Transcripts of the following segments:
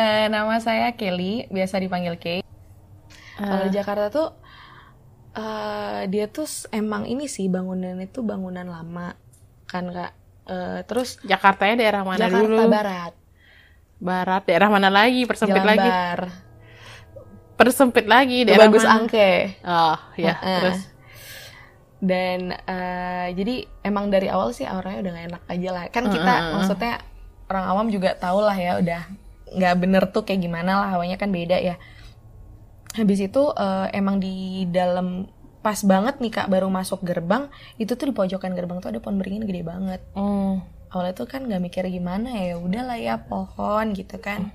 Eh, nama saya Kelly, biasa dipanggil Kay. Kalau di Jakarta tuh eh dia tuh emang ini sih bangunan itu bangunan lama kan kak. Eh, terus Jakartanya daerah mana Jakarta dulu? Barat, Barat. Daerah mana lagi? Persempit Jalan lagi. Bar, Persempit lagi daerah Bagus mana? Angke. Oh, ya. Heeh. Terus Dan eh, jadi emang dari awal sih auranya udah gak enak aja lah. Kan kita Heeh. maksudnya orang awam juga tau lah ya udah nggak bener tuh kayak gimana lah hawanya kan beda ya. Habis itu eh, emang di dalam pas banget nih kak baru masuk gerbang itu tuh di pojokan gerbang tuh ada pohon beringin gede banget. Hmm. Awalnya tuh kan nggak mikir gimana ya udahlah ya pohon gitu kan.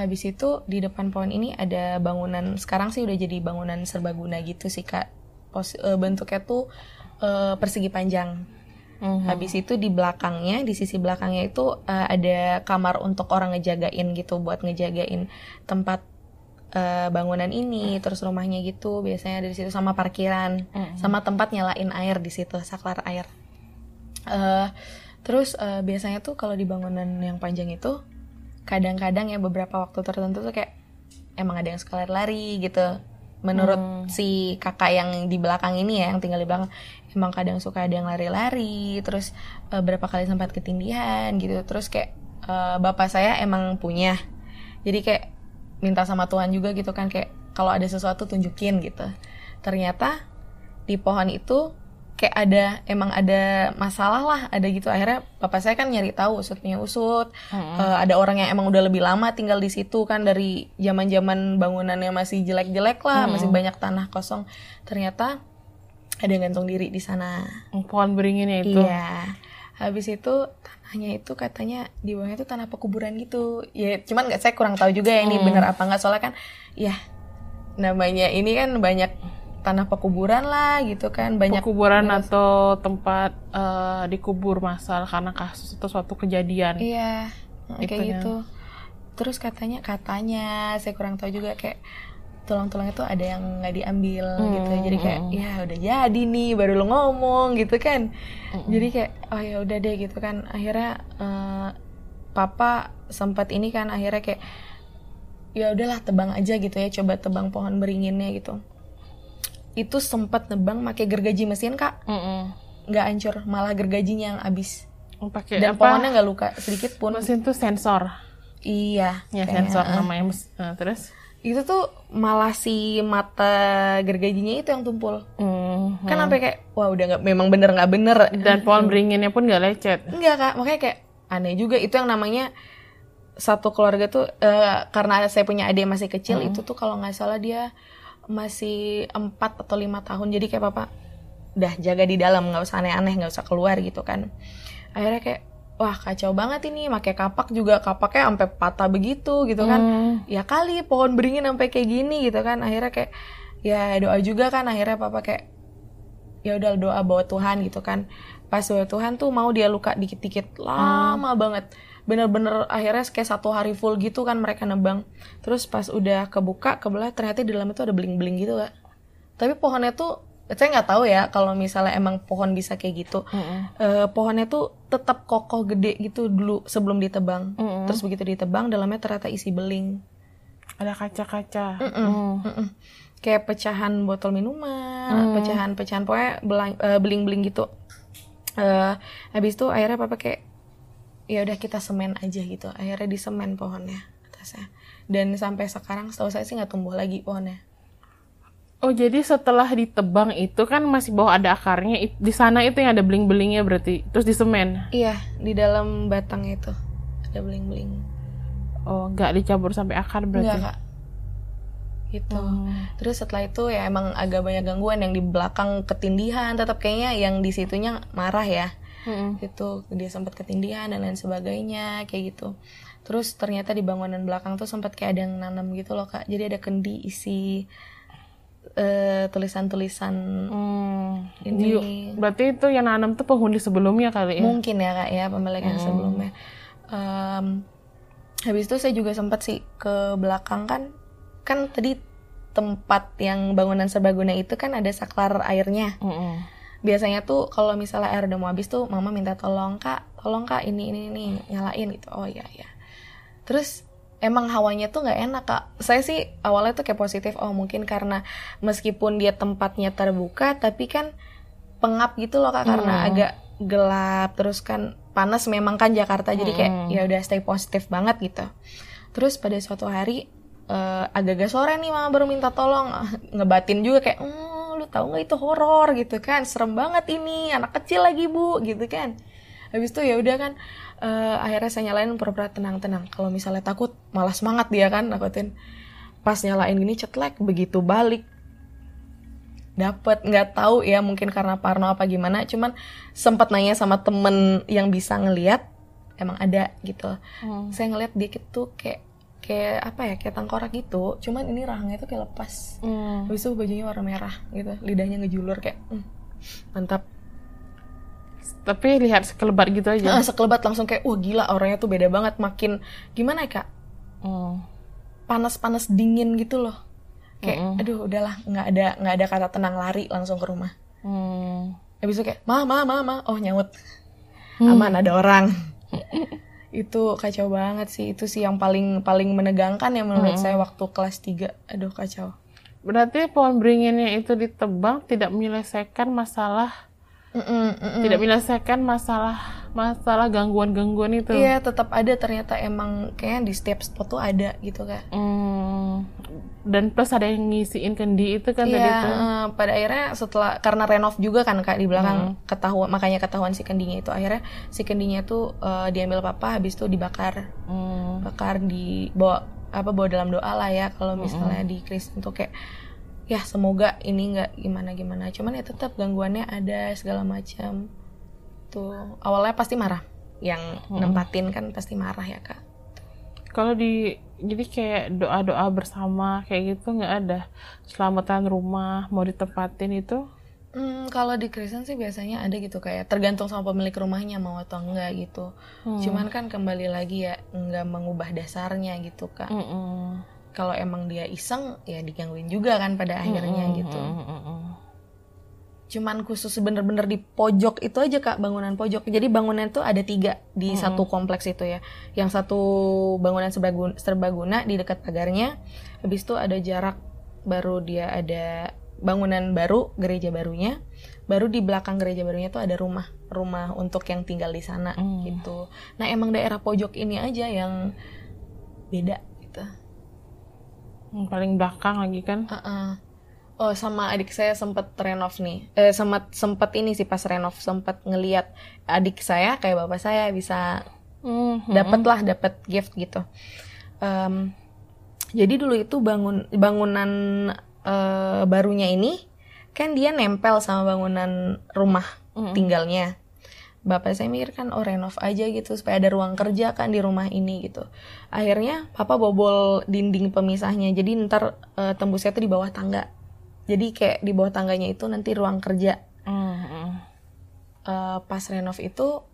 Habis itu di depan pohon ini ada bangunan sekarang sih udah jadi bangunan serbaguna gitu sih kak. Pos, eh, bentuknya tuh eh, persegi panjang. Mhm. Habis itu di belakangnya, di sisi belakangnya itu eh, ada kamar untuk orang ngejagain gitu, buat ngejagain tempat eh, bangunan ini, terus rumahnya gitu, biasanya dari situ sama parkiran, Mhm. sama tempat nyalain air di situ, saklar air. Eh, terus eh, biasanya tuh kalau di bangunan yang panjang itu, kadang-kadang ya beberapa waktu tertentu tuh kayak emang ada yang suka lari gitu. Menurut si kakak yang di belakang ini ya, yang tinggal di belakang, emang kadang suka ada yang lari-lari, terus eh, berapa kali sempat ketindihan gitu. Terus kayak eh, bapak saya emang punya, jadi kayak minta sama Tuhan juga gitu kan kayak kalau ada sesuatu tunjukin gitu. Ternyata di pohon itu kayak ada emang ada masalah lah ada gitu. Akhirnya bapak saya kan nyari tahu usut punya usut. Eh, ada orang yang emang udah lebih lama tinggal di situ kan dari zaman zaman bangunannya masih jelek-jelek lah masih banyak tanah kosong. Ternyata ada yang gantung diri di sana pohon beringinnya itu. iya habis itu tanahnya itu katanya di bawahnya itu tanah pekuburan gitu ya cuman nggak saya kurang tahu juga ya ini bener apa nggak soalnya kan ya namanya ini kan banyak tanah pekuburan lah gitu kan banyak Kuburan atau tempat eh, dikubur masal karena kasus atau suatu kejadian. Iya, kayak Itunya. gitu. Terus katanya katanya saya kurang tahu juga kayak tulang-tulang itu ada yang nggak diambil gitu. Jadi kayak ya udah jadi nih baru lo ngomong gitu kan. Jadi kayak oh ya udah deh gitu kan. Akhirnya eh, papa sempat ini kan akhirnya kayak ya udahlah tebang aja gitu ya coba tebang pohon beringinnya gitu. Itu sempat nebang pakai gergaji mesin kak Mm-mm. nggak hancur malah gergajinya yang habis Pakai dan apa? pohonnya nggak luka sedikit pun Mesin tuh sensor. Iya, Ya, sensor namanya. Nah, terus? Itu tuh malah si mata gergajinya itu yang tumpul. Hmm. Kan sampai kayak wah udah nggak memang bener nggak bener. Dan pohon beringinnya pun gak lecet. Enggak kak, makanya kayak aneh juga itu yang namanya satu keluarga tuh eh, karena saya punya adik masih kecil itu tuh kalau nggak salah dia masih empat atau lima tahun jadi kayak papa udah jaga di dalam nggak usah aneh-aneh nggak usah keluar gitu kan akhirnya kayak wah kacau banget ini. Pakai kapak juga kapaknya sampai patah begitu gitu kan. Hmm. ya kali pohon beringin sampai kayak gini gitu kan. Akhirnya kayak ya doa juga kan. Akhirnya papa kayak ya udah doa bawa Tuhan gitu kan. Pas bawa Tuhan tuh mau dia luka dikit-dikit. Lama banget. Bener-bener akhirnya kayak satu hari full gitu kan mereka nebang. Terus pas udah kebuka kebelah ternyata di dalam itu ada beling-beling gitu kak. Tapi pohonnya tuh saya nggak tahu ya kalau misalnya emang pohon bisa kayak gitu. Eh, pohonnya tuh tetap kokoh gede gitu dulu sebelum ditebang Mm-mm. terus begitu ditebang dalamnya ternyata isi beling Ada kaca-kaca. Mm-mm. Hmm. Mm-mm. kayak pecahan botol minuman, pecahan-pecahan pokoknya belang- eh, beling-beling gitu. eh habis itu akhirnya papa kayak ya udah kita semen aja gitu. Akhirnya disemen pohonnya atasnya. Dan sampai sekarang setahu saya sih nggak tumbuh lagi pohonnya. Oh jadi setelah ditebang itu kan masih bawah ada akarnya. Di sana itu yang ada beling-belingnya berarti. Terus disemen. Iya, di dalam batang itu ada beling-beling. Oh nggak dicampur sampai akar berarti. Enggak, Kak. Gitu. Terus setelah itu ya emang agak banyak gangguan yang di belakang ketindihan, tetap kayaknya yang di situnya marah ya. Mm-mm. Itu dia sempat ketindihan dan lain sebagainya kayak gitu. Terus ternyata di bangunan belakang tuh sempat kayak ada yang nanam gitu loh, Kak. Jadi ada kendi isi eh, tulisan-tulisan Hmm. ini. Di- berarti itu yang nanam tuh penghuni sebelumnya kali ya? Mungkin ya kak ya pemilik yang sebelumnya. Em, habis itu saya juga sempat sih ke belakang kan, kan tadi tempat yang bangunan serbaguna itu kan ada saklar airnya. Mm-mm. Biasanya tuh kalau misalnya air udah mau habis tuh mama minta tolong kak, tolong kak ini ini ini nyalain gitu. Oh iya iya. Terus emang hawanya tuh nggak enak kak. Saya sih awalnya tuh kayak positif oh mungkin karena meskipun dia tempatnya terbuka tapi kan pengap gitu loh kak karena Hmm. agak gelap terus kan panas memang kan Jakarta jadi kayak Hmm. ya udah stay positif banget gitu. Terus pada suatu hari eh, agak-agak sore nih mama baru minta tolong. Ngebatin juga kayak "Hmm, lu tahu nggak itu horor? gitu kan. Serem banget ini anak kecil lagi bu gitu kan habis itu ya udah kan eh, akhirnya saya nyalain pura-pura tenang-tenang. Kalau misalnya takut malah semangat dia kan nakutin. Pas nyalain gini cetlek begitu balik. Dapet nggak tahu ya mungkin karena parno apa gimana cuman sempat nanya sama temen yang bisa ngeliat emang ada gitu. Hmm. saya ngeliat dia tuh kayak kayak apa ya kayak tengkorak gitu cuman ini rahangnya tuh kayak lepas. Hmm. habis itu bajunya warna merah gitu lidahnya ngejulur kayak "Hmm, mantap Tapi lihat sekelebat gitu aja. Nah, sekelebat langsung kayak wah gila orangnya tuh beda banget makin gimana ya kak? Hmm. panas-panas dingin gitu loh. Kayak Mm-mm. aduh udahlah nggak ada nggak ada kata tenang lari langsung ke rumah. Hmm. habis itu kayak ma ma ma ma. Oh nyaut Hmm. aman ada orang. Itu kacau banget sih. Itu sih yang paling paling menegangkan ya menurut saya waktu kelas 3 aduh kacau. Berarti pohon beringinnya itu ditebang tidak menyelesaikan masalah Mm-mm, mm-mm. tidak menyelesaikan masalah masalah gangguan-gangguan itu. iya tetap ada ternyata emang kayaknya di setiap spot tuh ada gitu kak Hmm. Dan plus ada yang ngisiin kendi itu kan Iya, tadi tuh. eh, pada akhirnya setelah karena renov juga kan kak di belakang ketahuan makanya ketahuan si kendinya itu akhirnya si kendinya tuh eh, diambil papa habis itu dibakar Hmm. bakar di bawa apa bawa dalam doa lah ya kalau misalnya di Kristen tuh kayak ya semoga ini nggak gimana gimana cuman ya tetap gangguannya ada segala macam tuh awalnya pasti marah yang nempatin kan pasti marah ya kak Kalau di jadi kayak doa-doa bersama kayak gitu nggak ada selamatan rumah mau ditempatin itu. Hmm, kalau di Kristen sih biasanya ada gitu kayak tergantung sama pemilik rumahnya mau atau enggak gitu. Cuman kan kembali lagi ya nggak mengubah dasarnya gitu kak. Mm-mm. Kalau emang dia iseng ya digangguin juga kan pada akhirnya gitu. Mm-mm. Cuman khusus bener-bener di pojok itu aja kak bangunan pojok. Jadi bangunan itu ada tiga di satu kompleks itu ya. Yang satu bangunan serbaguna, serbaguna di dekat pagarnya. Habis itu ada jarak baru dia ada bangunan baru gereja barunya. Baru di belakang gereja barunya tuh ada rumah rumah untuk yang tinggal di sana Hmm. gitu. Nah emang daerah pojok ini aja yang beda gitu. Hmm, Paling belakang lagi kan. Uh-uh. Oh sama adik saya sempet renov nih, eh sempat sempet ini sih pas renov sempet ngeliat adik saya kayak bapak saya bisa Hmm. dapat lah dapat gift gitu. Em, jadi dulu itu bangun bangunan eh, barunya ini kan dia nempel sama bangunan rumah Mm. tinggalnya. Bapak saya mikir kan oh renov aja gitu supaya ada ruang kerja kan di rumah ini gitu. Akhirnya papa bobol dinding pemisahnya. Jadi ntar eh, tembusnya tuh di bawah tangga. Jadi kayak di bawah tangganya itu nanti ruang kerja. Hmm, hmm. Eh, pas renov itu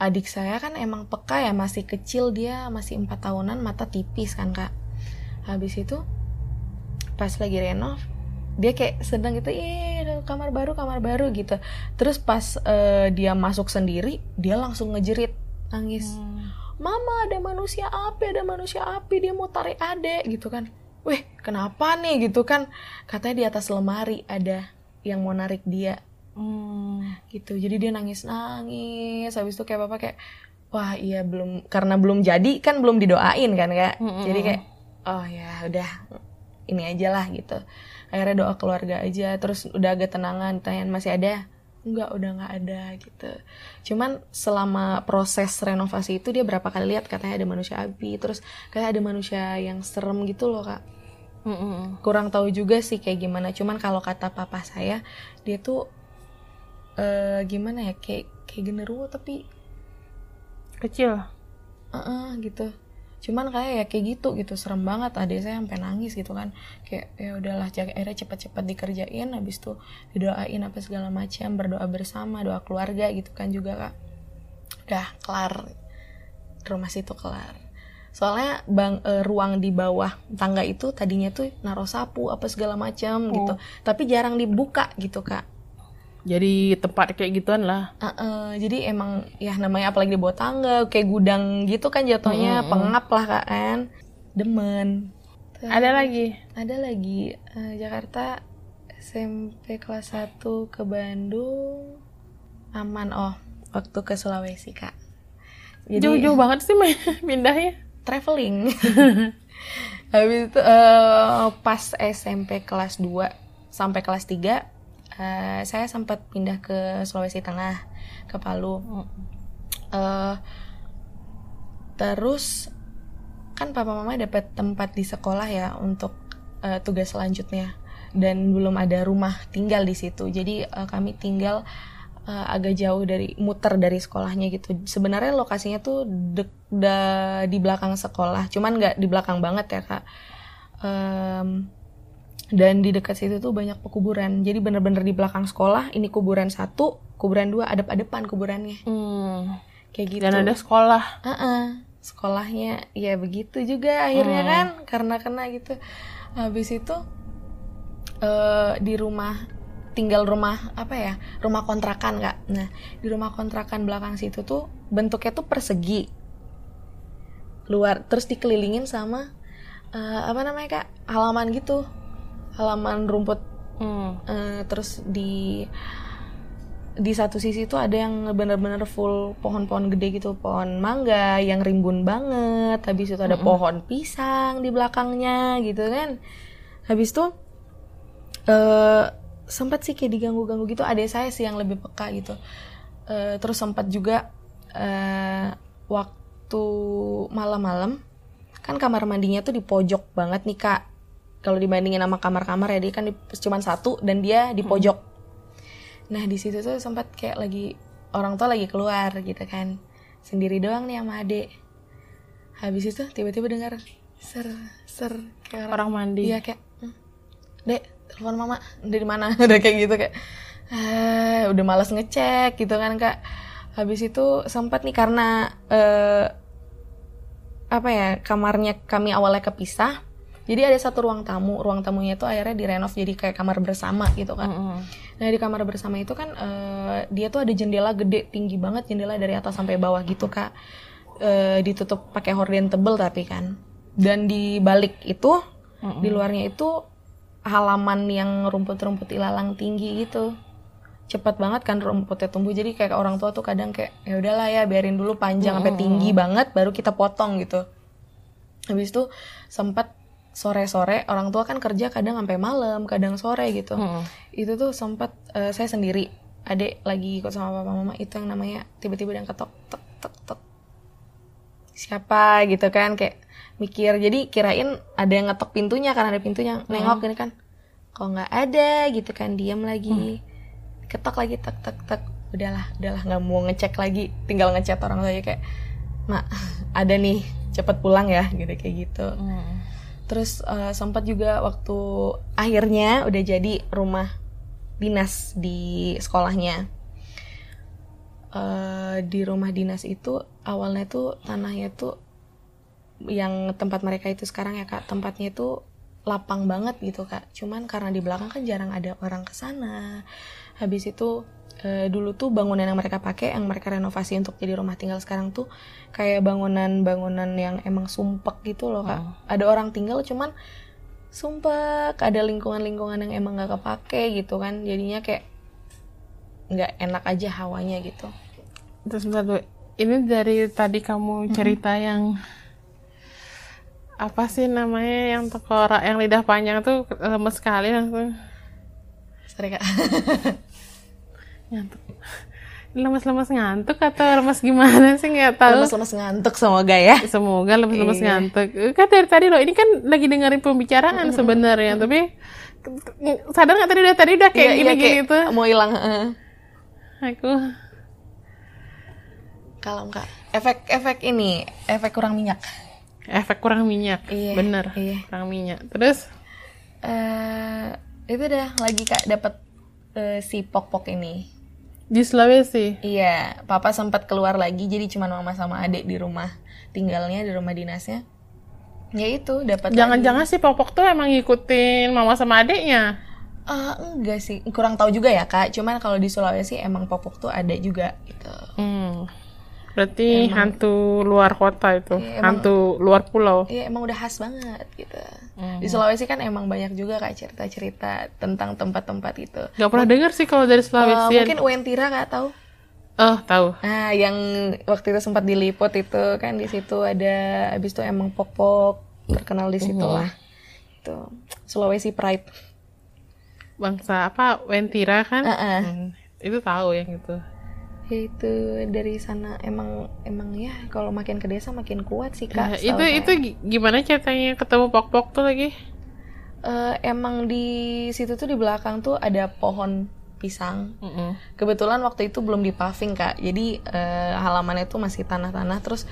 adik saya kan emang peka ya masih kecil dia masih empat tahunan mata tipis kan kak habis itu pas lagi renov dia kayak sedang gitu iya ada kamar baru kamar baru gitu. Terus pas eh, dia masuk sendiri dia langsung ngejerit nangis. Mama ada manusia api ada manusia api dia mau tarik adek gitu kan. Weh kenapa nih? gitu kan. Katanya di atas lemari ada yang mau narik dia. Hmm. gitu. Jadi dia nangis nangis. Habis itu kayak bapak kayak wah iya belum karena belum jadi kan belum didoain kan kak? Mm-mm. jadi kayak oh ya udah ini aja lah gitu akhirnya doa keluarga aja terus udah agak tenangan tanyain masih ada enggak udah nggak ada gitu cuman selama proses renovasi itu dia berapa kali lihat katanya ada manusia api terus kayak ada manusia yang serem gitu loh kak Hmm, hmm. kurang tahu juga sih kayak gimana cuman kalau kata papa saya dia tuh eh gimana ya kayak kayak genderuwo tapi Kecil. eh gitu cuman kayak ya kayak gitu gitu serem banget. Adik saya sampai nangis gitu kan. Kayak ya udahlah akhirnya cepat-cepat dikerjain habis itu didoain apa segala macam berdoa bersama doa keluarga gitu kan juga kak. Udah kelar rumah situ kelar. Soalnya bang eh, ruang di bawah tangga itu tadinya tuh naruh sapu apa segala macam gitu. Tapi jarang dibuka gitu kak Jadi tempat kayak gituan lah. Uh-uh, jadi emang ya namanya apalagi di bawah tangga kayak gudang gitu kan jatuhnya pengap lah kak kan demen Ada lagi. ada lagi eh, Jakarta SMP kelas 1 ke Bandung aman oh waktu ke Sulawesi kak jadi Jauh-jauh banget sih main pindahnya. traveling habis itu eh, pas SMP kelas 2 sampai kelas 3 eh, saya sempat pindah ke Sulawesi Tengah ke Palu. Eh, terus kan papa mama dapat tempat di sekolah ya untuk eh, tugas selanjutnya. Dan belum ada rumah tinggal di situ. Jadi eh, kami tinggal eh, agak jauh dari muter dari sekolahnya gitu. Sebenarnya lokasinya tuh dek- da- di belakang sekolah. Cuman nggak di belakang banget ya kak. Em, dan di dekat situ tuh banyak pekuburan. Jadi bener-bener di belakang sekolah ini kuburan satu kuburan dua adep-adepan kuburannya. Hmm. kayak gitu. Dan ada sekolah. Heeh. sekolahnya ya begitu juga akhirnya kan karena kena gitu. Habis itu eh di rumah tinggal rumah apa ya rumah kontrakan kak. Nah di rumah kontrakan belakang situ tuh bentuknya tuh persegi. Luar terus dikelilingin sama eh, apa namanya kak halaman gitu halaman rumput. Hmm. Eh, terus di di satu sisi tuh ada yang bener-bener full pohon-pohon gede gitu. Pohon mangga yang rimbun banget. Habis itu ada pohon pisang di belakangnya gitu kan. Habis itu eh sempat sih kayak diganggu-ganggu gitu. Ada saya sih yang lebih peka gitu. Eh, terus sempat juga eh waktu malam-malam kan kamar mandinya tuh di pojok banget nih kak kalau dibandingin sama kamar-kamar ya dia kan di, cuman satu dan dia di pojok nah di situ tuh sempat kayak lagi orang tua lagi keluar gitu kan sendiri doang nih sama adek habis itu tiba-tiba dengar ser ser kayak Orang mandi. Iya kayak, "Hmm, dek telepon mama dari mana? Udah kayak gitu kayak, ah, udah malas ngecek gitu kan kak. Habis itu sempat nih karena eh, apa ya kamarnya kami awalnya kepisah. Jadi ada satu ruang tamu, ruang tamunya itu akhirnya direnov jadi kayak kamar bersama gitu kan. Mm-mm. Nah di kamar bersama itu kan eh, dia tuh ada jendela gede tinggi banget jendela dari atas sampai bawah gitu kak. Eh, ditutup pakai horden tebel tapi kan. Dan di balik itu di luarnya itu halaman yang rumput-rumput ilalang tinggi gitu. Cepat banget kan rumputnya tumbuh jadi kayak orang tua tuh kadang kayak ya udahlah ya biarin dulu panjang sampai tinggi banget baru kita potong gitu. Habis itu sempat sore-sore orang tua kan kerja kadang sampai malam, kadang sore gitu. Mm-mm. Itu tuh sempat eh, saya sendiri, adek lagi ikut sama papa mama itu yang namanya tiba-tiba yang ketok tek tek tek. Siapa gitu kan kayak mikir. Jadi kirain ada yang ngetok pintunya kan ada pintunya. Nengok ini kan kok nggak ada gitu kan diam lagi. Ketok lagi tek tek tek. Udahlah, udahlah nggak mau ngecek lagi. Tinggal ngechat orang tua aja kayak, "Mak, ada nih, cepet pulang ya." gitu kayak gitu. Mm. Terus eh, sempat juga waktu akhirnya udah jadi rumah dinas di sekolahnya. Eh, di rumah dinas itu awalnya tuh tanahnya tuh yang tempat mereka itu sekarang ya kak tempatnya itu lapang banget gitu kak. Cuman karena di belakang kan jarang ada orang ke sana. Habis itu eh, dulu tuh bangunan yang mereka pakai yang mereka renovasi untuk jadi rumah tinggal sekarang tuh kayak bangunan-bangunan yang emang sumpek gitu loh kak. Ada orang tinggal cuman sumpek, ada lingkungan-lingkungan yang emang gak kepake gitu kan. Jadinya kayak nggak enak aja hawanya gitu. Terus bentar dulu. Ini dari tadi kamu cerita yang apa sih namanya yang tengkorak yang lidah panjang tuh lemes sekali langsung Sorry kak. ngantuk. Ini Lemes-lemes ngantuk atau lemes gimana sih nggak tahu. Lemes-lemes ngantuk semoga ya. Semoga lemes-lemes Iya. ngantuk. Kan dari tadi loh, ini kan lagi dengerin pembicaraan sebenarnya, tapi sadar nggak tadi udah tadi udah kayak Iya, iya, gini-gini kayak tuh. Mau hilang. heeh. Aku Kalem kak. Efek-efek ini, efek kurang minyak. efek kurang minyak, Iya, bener, iya. kurang minyak. Terus eh itu dah lagi kak dapat eh, si pok-pok ini. Di Sulawesi, Iya, papa sempat keluar lagi jadi cuma mama sama adik di rumah tinggalnya di rumah dinasnya. Ya itu dapat. jangan-jangan si Popok tuh emang ngikutin mama sama adiknya. Eh, enggak sih, kurang tahu juga ya kak. Cuman kalau di Sulawesi emang popok tuh ada juga gitu. Hmm. Berarti hantu luar kota itu, Iya, emang- hantu luar pulau. Iya emang udah khas banget gitu. Di Sulawesi kan emang banyak juga kak cerita-cerita tentang tempat-tempat itu. Gak pernah dengar sih kalau dari Eh, Sulawesi. mungkin Uentira kak tahu? Oh, tahu. Nah, yang waktu itu sempat diliput itu kan di situ ada habis itu emang pok-pok terkenal di situ lah. Itu Sulawesi Pride. Bangsa apa? Wentira kan? Heeh. Hmm, Itu tahu yang itu. Ya, itu dari sana emang emang ya kalau makin ke desa makin kuat sih Nah, kak. itu setahu itu gi- gimana ceritanya ketemu pok-pok tuh lagi? Eh, emang di situ tuh di belakang tuh ada pohon pisang. Mm-mm. Kebetulan waktu itu belum dipaving kak, jadi eh, halamannya tuh masih tanah-tanah, terus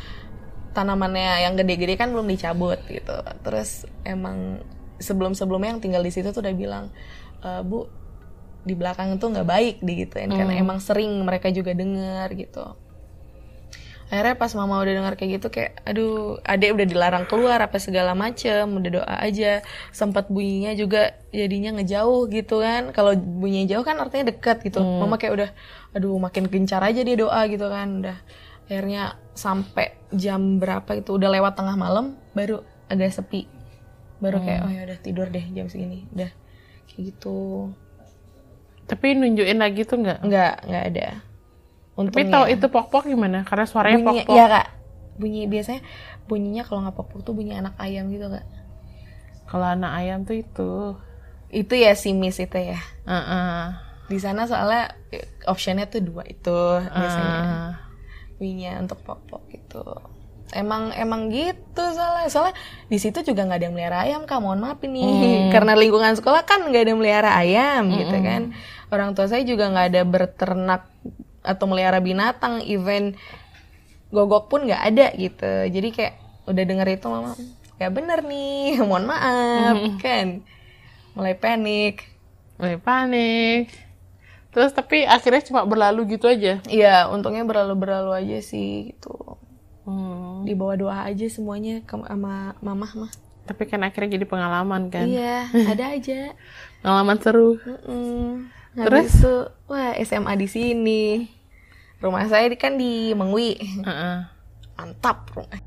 tanamannya yang gede-gede kan belum dicabut gitu. Terus emang sebelum-sebelumnya yang tinggal di situ tuh udah bilang, "Eh, bu di belakang itu nggak baik digituin kan, emang sering mereka juga dengar gitu. Akhirnya pas mama udah dengar kayak gitu kayak, aduh, adek udah dilarang keluar apa segala macem, udah doa aja. Sempat bunyinya juga jadinya ngejauh gitu kan. Kalau bunyinya jauh kan artinya dekat gitu. Mama kayak udah, aduh, makin gencar aja dia doa gitu kan. Udah akhirnya sampai jam berapa itu udah lewat tengah malam baru agak sepi. Baru kayak, oh ya udah tidur deh jam segini. Udah kayak gitu. Tapi nunjukin lagi tuh nggak? Enggak, enggak ada. Tapi Untungnya. tahu itu pok-pok gimana? Karena suaranya bunyi, pok-pok. ya kak bunyi biasanya bunyinya kalau nggak pok tuh bunyi anak ayam gitu kak Kalau anak ayam tuh itu. itu ya simis itu ya Heeh. di sana soalnya eh, optionnya tuh dua itu biasanya Ah. bunyinya untuk pok pok gitu emang emang gitu soalnya soalnya di situ juga nggak ada yang melihara ayam kak mohon maaf ini karena lingkungan sekolah kan nggak ada yang melihara ayam gitu kan orang tua saya juga nggak ada berternak atau melihara binatang even gogok pun nggak ada gitu jadi kayak udah denger itu mama ya bener nih mohon maaf kan mulai panik Mulai panik. Terus tapi akhirnya cuma berlalu gitu aja. iya untungnya berlalu berlalu aja sih gitu Hmm. di bawah doa aja semuanya ke sama mamah mah Tapi kan akhirnya jadi pengalaman kan. iya ada aja Pengalaman seru. Mm-mm. Terus? Habis itu wah SMA di sini rumah saya kan di Mengwi Heeh. mantap rumah